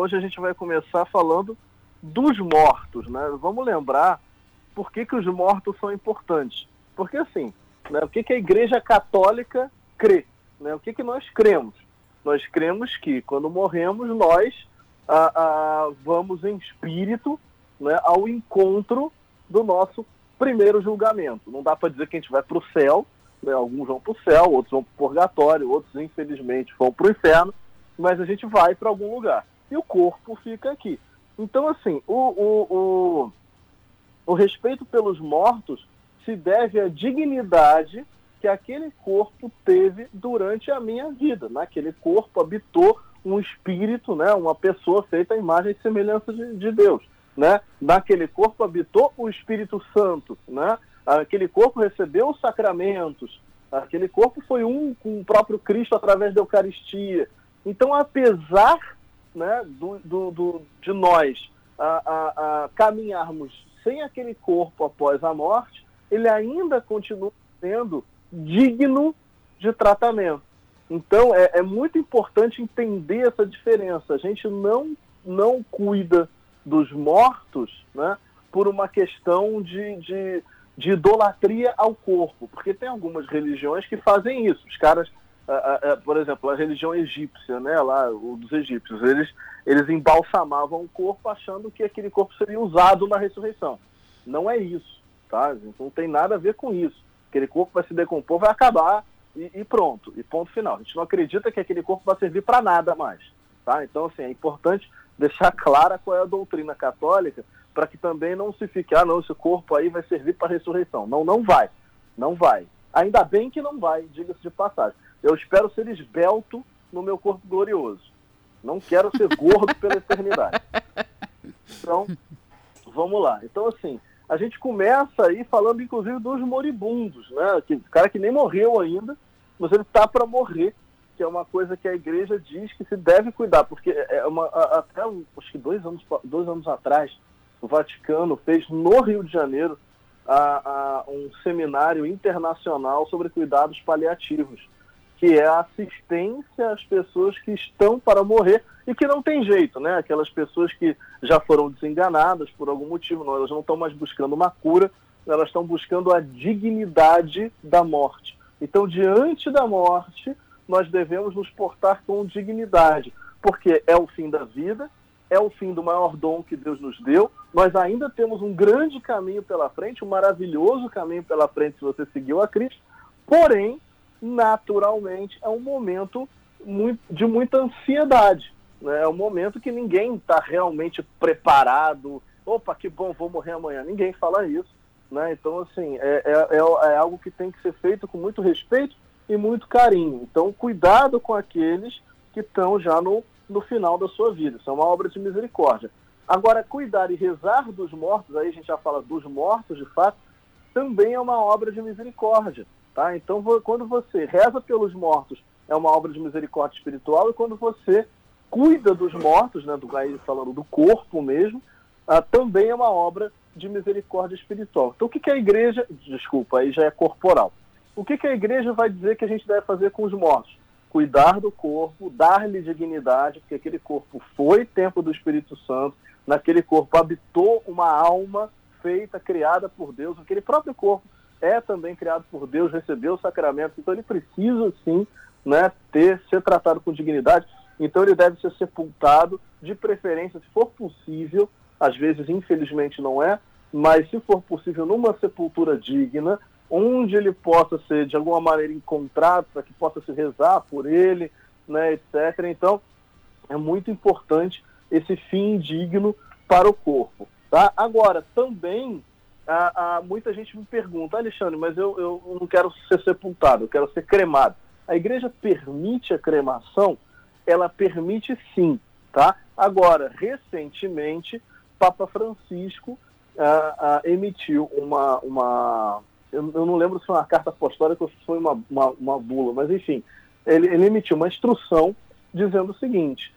Hoje a gente vai começar falando dos mortos, né? Vamos lembrar por que, que os mortos são importantes. Porque assim, né, o que, que a Igreja Católica crê? Né? O que, que nós cremos? Nós cremos que quando morremos, nós vamos em espírito né, ao encontro do nosso primeiro julgamento. Não dá para dizer que a gente vai para o céu, né, alguns vão para o céu, outros vão para o purgatório, outros, infelizmente, vão para o inferno, mas a gente vai para algum lugar. E o corpo fica aqui. Então, assim, o, o, o, o respeito pelos mortos se deve à dignidade que aquele corpo teve durante a minha vida. Naquele corpo habitou um espírito, né, uma pessoa feita à imagem e semelhança de, de Deus. Né? Naquele corpo habitou o Espírito Santo. Né? Aquele corpo recebeu os sacramentos. Aquele corpo foi um com o próprio Cristo através da Eucaristia. Então, apesar né, do, do, do de nós a, a, a caminharmos sem aquele corpo após a morte, ele ainda continua sendo digno de tratamento. Então, é, é, muito importante entender essa diferença. A gente não, não cuida dos mortos né, por uma questão de, de, de idolatria ao corpo, porque tem algumas religiões que fazem isso. Os caras, por exemplo, a religião egípcia, né, lá, o dos egípcios, eles, eles embalsamavam o corpo achando que aquele corpo seria usado na ressurreição. Não é isso, tá? Não tem nada a ver com isso. Aquele corpo vai se decompor, vai acabar e, e, pronto, e ponto final. A gente não acredita que aquele corpo vai servir para nada mais. Tá? Então, assim, é importante deixar clara qual é a doutrina católica para que também não se fique, ah, não, esse corpo aí vai servir para ressurreição. Não, não vai. Não vai. Ainda bem que não vai, diga-se de passagem. Eu espero ser esbelto no meu corpo glorioso. Não quero ser gordo pela eternidade. Então, vamos lá. Então, assim, a gente começa aí falando, inclusive, dos moribundos, né? Que, cara que nem morreu ainda, mas ele está para morrer, que é uma coisa que a igreja diz que se deve cuidar, porque é, é uma, até acho que dois anos, dois anos atrás, o Vaticano fez no Rio de Janeiro a, a, um seminário internacional sobre cuidados paliativos, que é a assistência às pessoas que estão para morrer e que não tem jeito, né? Aquelas pessoas que já foram desenganadas por algum motivo, não, elas não estão mais buscando uma cura, elas estão buscando a dignidade da morte. Então, diante da morte, nós devemos nos portar com dignidade, porque é o fim da vida, é o fim do maior dom que Deus nos deu. Nós ainda temos um grande caminho pela frente, um maravilhoso caminho pela frente se você seguiu a Cristo. Porém, naturalmente, é um momento de muita ansiedade. Né? É um momento que ninguém está realmente preparado. Opa, que bom, vou morrer amanhã. Ninguém fala isso. Né? Então, assim, é, é, é, é algo que tem que ser feito com muito respeito e muito carinho. Então, cuidado com aqueles que estão já no, no final da sua vida. Isso é uma obra de misericórdia. Agora, cuidar e rezar dos mortos, aí a gente já fala dos mortos, de fato, também é uma obra de misericórdia. Tá? Então, quando você reza pelos mortos, é uma obra de misericórdia espiritual, e quando você cuida dos mortos, né, do, falando do corpo mesmo, ah, também é uma obra de misericórdia espiritual. Então, o que, que a igreja, desculpa, aí já é corporal. O que, que a igreja vai dizer que a gente deve fazer com os mortos? Cuidar do corpo, dar-lhe dignidade, porque aquele corpo foi templo do Espírito Santo, naquele corpo habitou uma alma feita, criada por Deus, aquele próprio corpo é também criado por Deus, recebeu o sacramento, então ele precisa sim né, ter, ser tratado com dignidade. Então ele deve ser sepultado, de preferência, se for possível, às vezes infelizmente não é, mas se for possível, numa sepultura digna, onde ele possa ser de alguma maneira encontrado, para que possa se rezar por ele, né, etc. Então é muito importante esse fim digno para o corpo. Tá? Agora, também a, a, muita gente me pergunta, Alexandre, mas eu, eu não quero ser sepultado, eu quero ser cremado. A igreja permite a cremação? ela permite sim, tá? Agora, recentemente, Papa Francisco ah, ah, emitiu uma, uma eu, eu, não lembro se foi uma carta apostólica ou se foi uma, uma, uma bula, mas enfim, ele, ele, emitiu uma instrução dizendo o seguinte: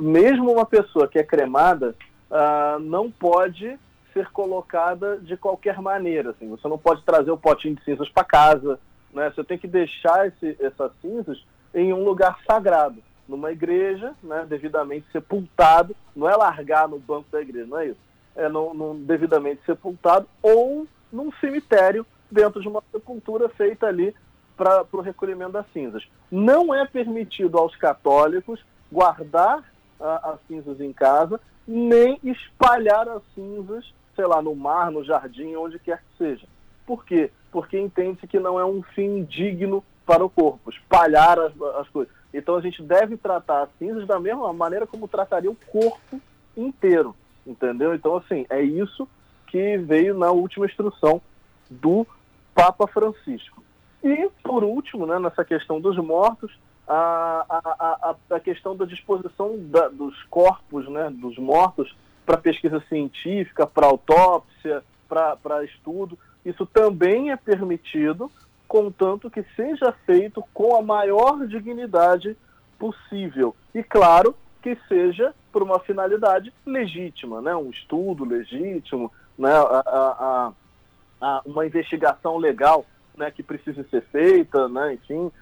mesmo uma pessoa que é cremada ah, não pode ser colocada de qualquer maneira, assim, você não pode trazer o potinho de cinzas para casa, né? Você tem que deixar esse, essas cinzas em um lugar sagrado. numa igreja, né, devidamente sepultado, não é largar no banco da igreja, não é isso, é no, no devidamente sepultado, ou num cemitério dentro de uma sepultura feita ali para o recolhimento das cinzas. Não é permitido aos católicos guardar uh, as cinzas em casa, nem espalhar as cinzas, sei lá, no mar, no jardim, onde quer que seja. Por quê? Porque entende-se que não é um fim digno para o corpo, espalhar as, as coisas. Então a gente deve tratar as cinzas da mesma maneira como trataria o corpo inteiro, entendeu? Então, assim, é isso que veio na última instrução do Papa Francisco. E, por último, né, nessa questão dos mortos, a, a, a, a questão da disposição da, dos corpos né, dos mortos para pesquisa científica, para autópsia, para estudo, isso também é permitido, contanto que seja feito com a maior dignidade possível. E, claro, que seja por uma finalidade legítima, né? um estudo legítimo, né? a, a, a, uma investigação legal né? que precise ser feita, né? enfim.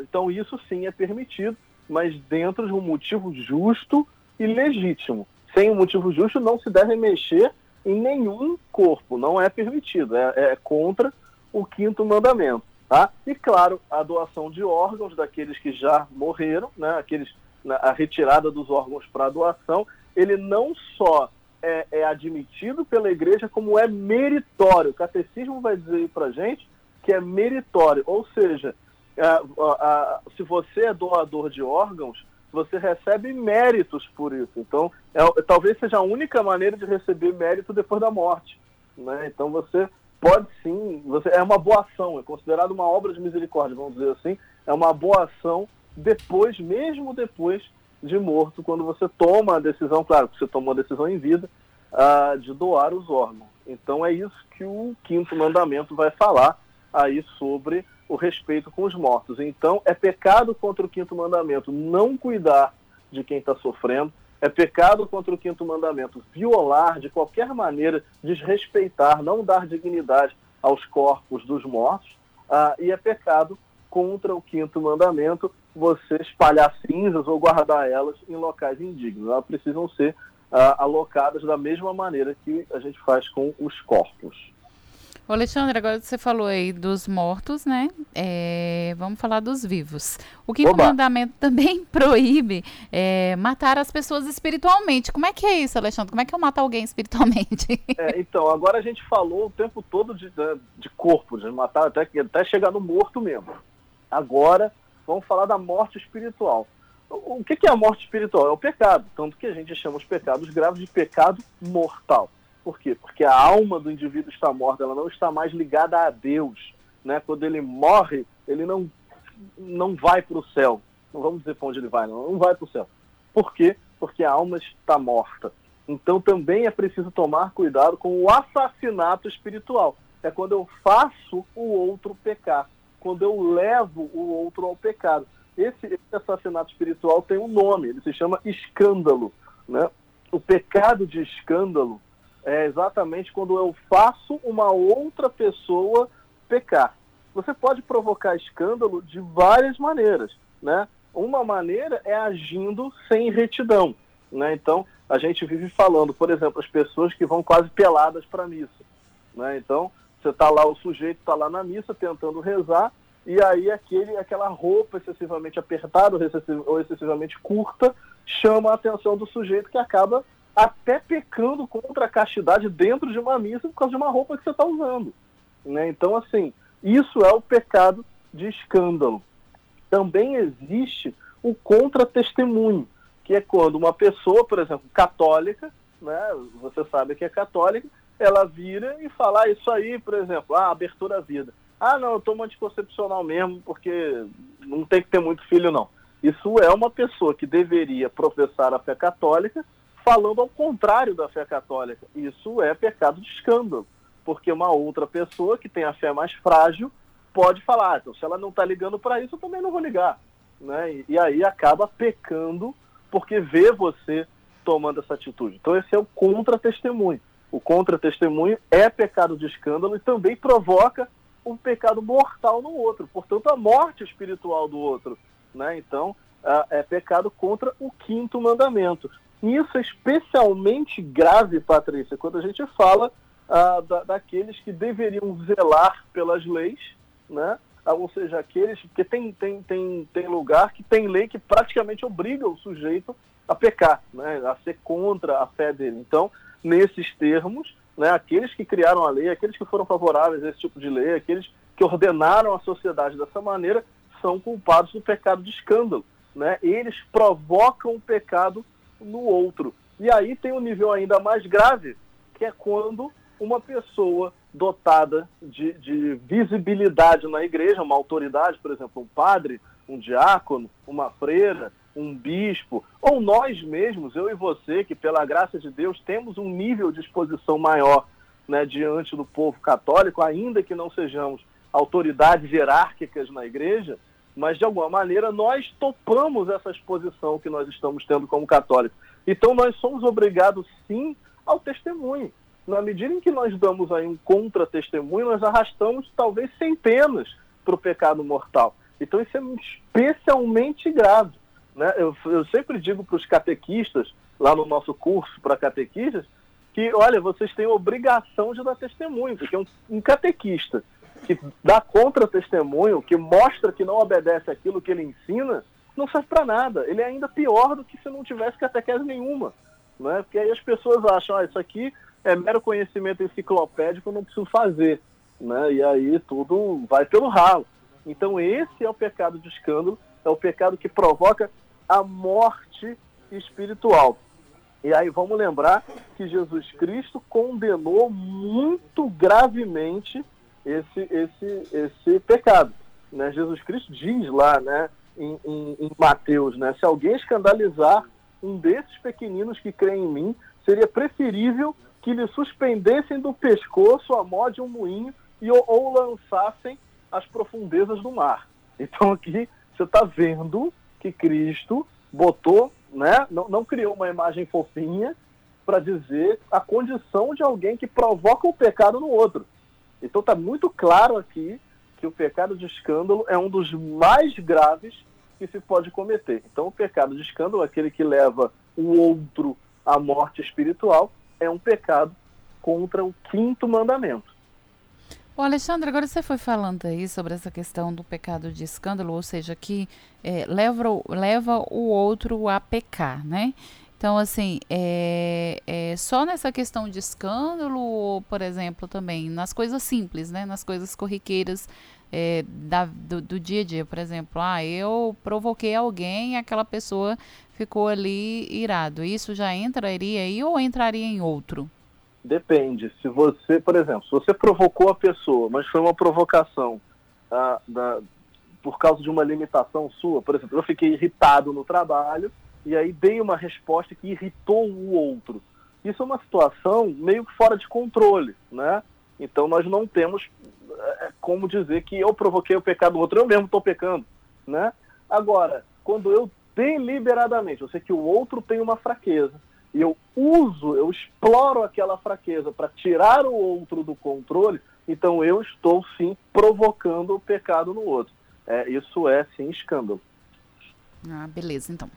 então, isso sim é permitido, mas dentro de um motivo justo e legítimo. Sem um motivo justo, não se deve mexer em nenhum corpo, não é permitido, é, é contra o quinto mandamento. Tá? E, claro, a doação de órgãos daqueles que já morreram, né, aqueles, né, a retirada dos órgãos para doação, ele não só é, é, admitido pela igreja, como é meritório. O catecismo vai dizer para gente que é meritório, ou seja, a, a, se você é doador de órgãos, você recebe méritos por isso. Então, é, talvez seja a única maneira de receber mérito depois da morte. Né? Então, você pode sim, você, é uma boa ação, é considerado uma obra de misericórdia, vamos dizer assim, é uma boa ação depois, mesmo depois de morto, quando você toma a decisão, claro que você tomou a decisão em vida, uh, de doar os órgãos. Então é isso que o quinto mandamento vai falar aí sobre o respeito com os mortos. Então é pecado contra o quinto mandamento não cuidar de quem está sofrendo, é pecado contra o quinto mandamento violar de qualquer maneira, desrespeitar, não dar dignidade aos corpos dos mortos. Ah, e é pecado contra o quinto mandamento você espalhar cinzas ou guardar elas em locais indignos. Elas precisam ser ah, alocadas da mesma maneira que a gente faz com os corpos. Ô Alexandre, agora você falou aí dos mortos, né? É, vamos falar dos vivos. O quinto Oba. mandamento também proíbe é, matar as pessoas espiritualmente. Como é que é isso, Alexandre? Como é que eu mato alguém espiritualmente? É, então, agora a gente falou o tempo todo de, de, de corpo, de matar até, até chegar no morto mesmo. Agora, vamos falar da morte espiritual. O que é a morte espiritual? É o pecado. Tanto que a gente chama os pecados graves de pecado mortal. Por quê? Porque a alma do indivíduo está morta, ela não está mais ligada a Deus. Né? Quando ele morre, ele não, não vai para o céu. Não vamos dizer para onde ele vai, não, não vai para o céu. Por quê? Porque a alma está morta. Então também é preciso tomar cuidado com o assassinato espiritual. É quando eu faço o outro pecar, quando eu levo o outro ao pecado. Esse, esse assassinato espiritual tem um nome, ele se chama escândalo. Né? O pecado de escândalo é exatamente quando eu faço uma outra pessoa pecar. Você pode provocar escândalo de várias maneiras, né? Uma maneira é agindo sem retidão, né? Então, a gente vive falando, por exemplo, as pessoas que vão quase peladas para a missa, né? Então, você está lá, o sujeito está lá na missa tentando rezar, e aí aquele, aquela roupa excessivamente apertada ou excessivamente curta chama a atenção do sujeito que acaba até pecando contra a castidade dentro de uma missa por causa de uma roupa que você está usando. Né? Então, assim, isso é o pecado de escândalo. Também existe o contra-testemunho, que é quando uma pessoa, por exemplo, católica, né, você sabe que é católica, ela vira e fala ah, isso aí, por exemplo, ah, abertura à vida. Ah, não, eu tomo anticoncepcional mesmo, porque não tem que ter muito filho, não. Isso é uma pessoa que deveria professar a fé católica, falando ao contrário da fé católica. Isso é pecado de escândalo, porque uma outra pessoa que tem a fé mais frágil pode falar, ah, então, se ela não está ligando para isso, eu também não vou ligar. Né? E, e, aí acaba pecando porque vê você tomando essa atitude. Então esse é o contra-testemunho. O contra-testemunho é pecado de escândalo e também provoca um pecado mortal no outro, portanto a morte espiritual do outro. Né? Então é pecado contra o quinto mandamento. E isso é especialmente grave, Patrícia, quando a gente fala ah, da, daqueles que deveriam zelar pelas leis, né? Ah, ou seja, aqueles. Porque tem, tem, tem, tem lugar que tem lei que praticamente obriga o sujeito a pecar, né? a ser contra a fé dele. Então, nesses termos, né, aqueles que criaram a lei, aqueles que foram favoráveis a esse tipo de lei, aqueles que ordenaram a sociedade dessa maneira, são culpados do pecado de escândalo. Né? Eles provocam o pecado no outro. E aí tem um nível ainda mais grave, que é quando uma pessoa dotada de, de visibilidade na igreja, uma autoridade, por exemplo, um padre, um diácono, uma freira, um bispo, ou nós mesmos, eu e você, que pela graça de Deus temos um nível de exposição maior né, diante do povo católico, ainda que não sejamos autoridades hierárquicas na igreja, mas de alguma maneira nós topamos essa exposição que nós estamos tendo como católicos. Então nós somos obrigados sim ao testemunho. Na medida em que nós damos aí um contra-testemunho, nós arrastamos talvez centenas para o pecado mortal. Então isso é especialmente grave. Né? Eu, eu sempre digo para os catequistas, lá no nosso curso para catequistas, que, olha, vocês têm obrigação de dar testemunho, porque um, um catequista que dá contra-testemunho, que mostra que não obedece aquilo que ele ensina, não serve para nada. Ele é ainda pior do que se não tivesse catequese nenhuma. Né? Porque aí as pessoas acham, ah, isso aqui é mero conhecimento enciclopédico, não preciso fazer. Né? E aí tudo vai pelo ralo. Então esse é o pecado de escândalo, é o pecado que provoca a morte espiritual. E aí vamos lembrar que Jesus Cristo condenou muito gravemente esse, esse, esse pecado. Né? Jesus Cristo diz lá né, em, em, em Mateus, né, se alguém escandalizar um desses pequeninos que creem em mim, seria preferível que lhe suspendessem do pescoço a mó de um moinho e ou, ou lançassem às profundezas do mar. Então aqui você está vendo que Cristo botou, né, não, não criou uma imagem fofinha para dizer a condição de alguém que provoca o pecado no outro. Então está muito claro aqui que o pecado de escândalo é um dos mais graves que se pode cometer. Então o pecado de escândalo, aquele que leva o outro à morte espiritual, é um pecado contra o quinto mandamento. Bom, Alexandre, agora você foi falando aí sobre essa questão do pecado de escândalo, ou seja, que é, leva, leva o outro a pecar, né? Então, assim, é, é, só nessa questão de escândalo, ou, por exemplo, também nas coisas simples, né? Nas coisas corriqueiras é, da, do, do, dia a dia, por exemplo, ah, eu provoquei alguém e aquela pessoa ficou ali irado. Isso já entraria aí ou entraria em outro? Depende. Se você, por exemplo, se você provocou a pessoa, mas foi uma provocação ah, da, por causa de uma limitação sua, por exemplo, eu fiquei irritado no trabalho e aí dei uma resposta que irritou o outro. Isso é uma situação meio fora de controle, né? Então nós não temos é, como dizer que eu provoquei o pecado do outro, eu mesmo estou pecando, né? Agora, quando eu deliberadamente, eu sei que o outro tem uma fraqueza, e eu uso, eu exploro aquela fraqueza para tirar o outro do controle, então eu estou sim provocando o pecado no outro. É, isso é sim escândalo. Ah, beleza, então.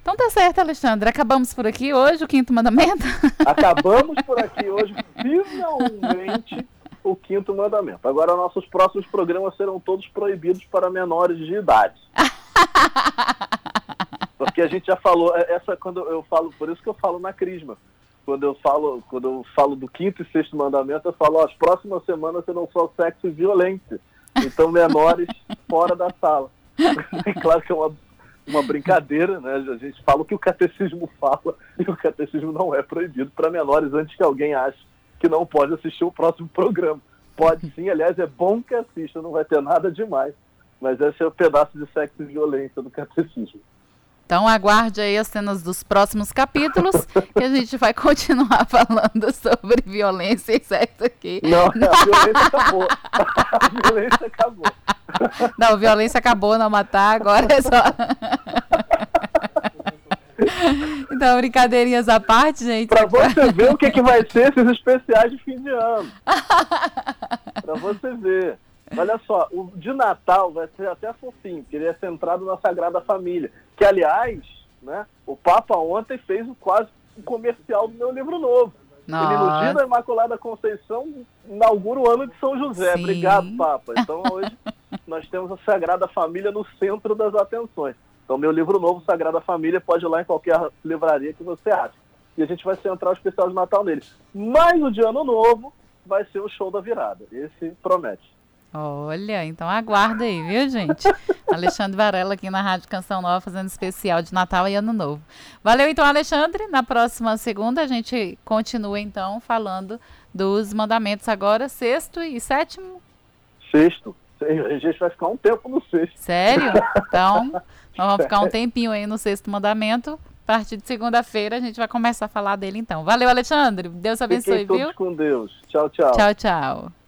Então tá certo, Alexandre. Acabamos por aqui hoje o quinto mandamento? Acabamos por aqui hoje, finalmente, o quinto mandamento. Agora nossos próximos programas serão todos proibidos para menores de idade. Porque a gente já falou, é, essa quando eu falo, por isso que eu falo na crisma. Quando eu falo, quando eu falo do quinto e sexto mandamento, eu falo, ó, as próximas semanas serão só sexo e violência. Então menores fora da sala. É claro que é uma uma brincadeira, né? A gente fala o que o catecismo fala e o catecismo não é proibido para menores antes que alguém ache que não pode assistir o próximo programa. Pode sim, aliás, é bom que assista, não vai ter nada demais. Mas esse é o pedaço de sexo e violência do catecismo. Então aguarde aí as cenas dos próximos capítulos que a gente vai continuar falando sobre violência e sexo aqui. Não, a violência acabou. A violência acabou. Não, violência acabou, não matar, agora é só. Então, brincadeirinhas à parte, gente. Pra você ver o que, que vai ser esses especiais de fim de ano. pra você ver. Olha só, o de Natal vai ser até fofinho, porque ele é centrado na Sagrada Família. Que, aliás, né, o Papa ontem fez quase um comercial do meu livro novo. Nossa. Ele, no dia da Imaculada Conceição, inaugura o ano de São José. Sim. Obrigado, Papa. Então, hoje, nós temos a Sagrada Família no centro das atenções. Então, meu livro novo, Sagrada Família, pode ir lá em qualquer livraria que você acha. E a gente vai centrar o especial de Natal nele. Mas o de Ano Novo vai ser o show da virada. Esse promete. Olha, então aguarda aí, viu, gente? Alexandre Varela aqui na Rádio Canção Nova fazendo especial de Natal e Ano Novo. Valeu então, Alexandre. Na próxima segunda a gente continua então falando dos mandamentos agora, sexto e sétimo. Sexto. A gente vai ficar um tempo no sexto. Sério? Então, vamos ficar um tempinho aí no sexto mandamento. A partir de segunda-feira a gente vai começar a falar dele então. Valeu, Alexandre. Deus abençoe, Fiquem viu? com Deus. Tchau, tchau. Tchau, tchau.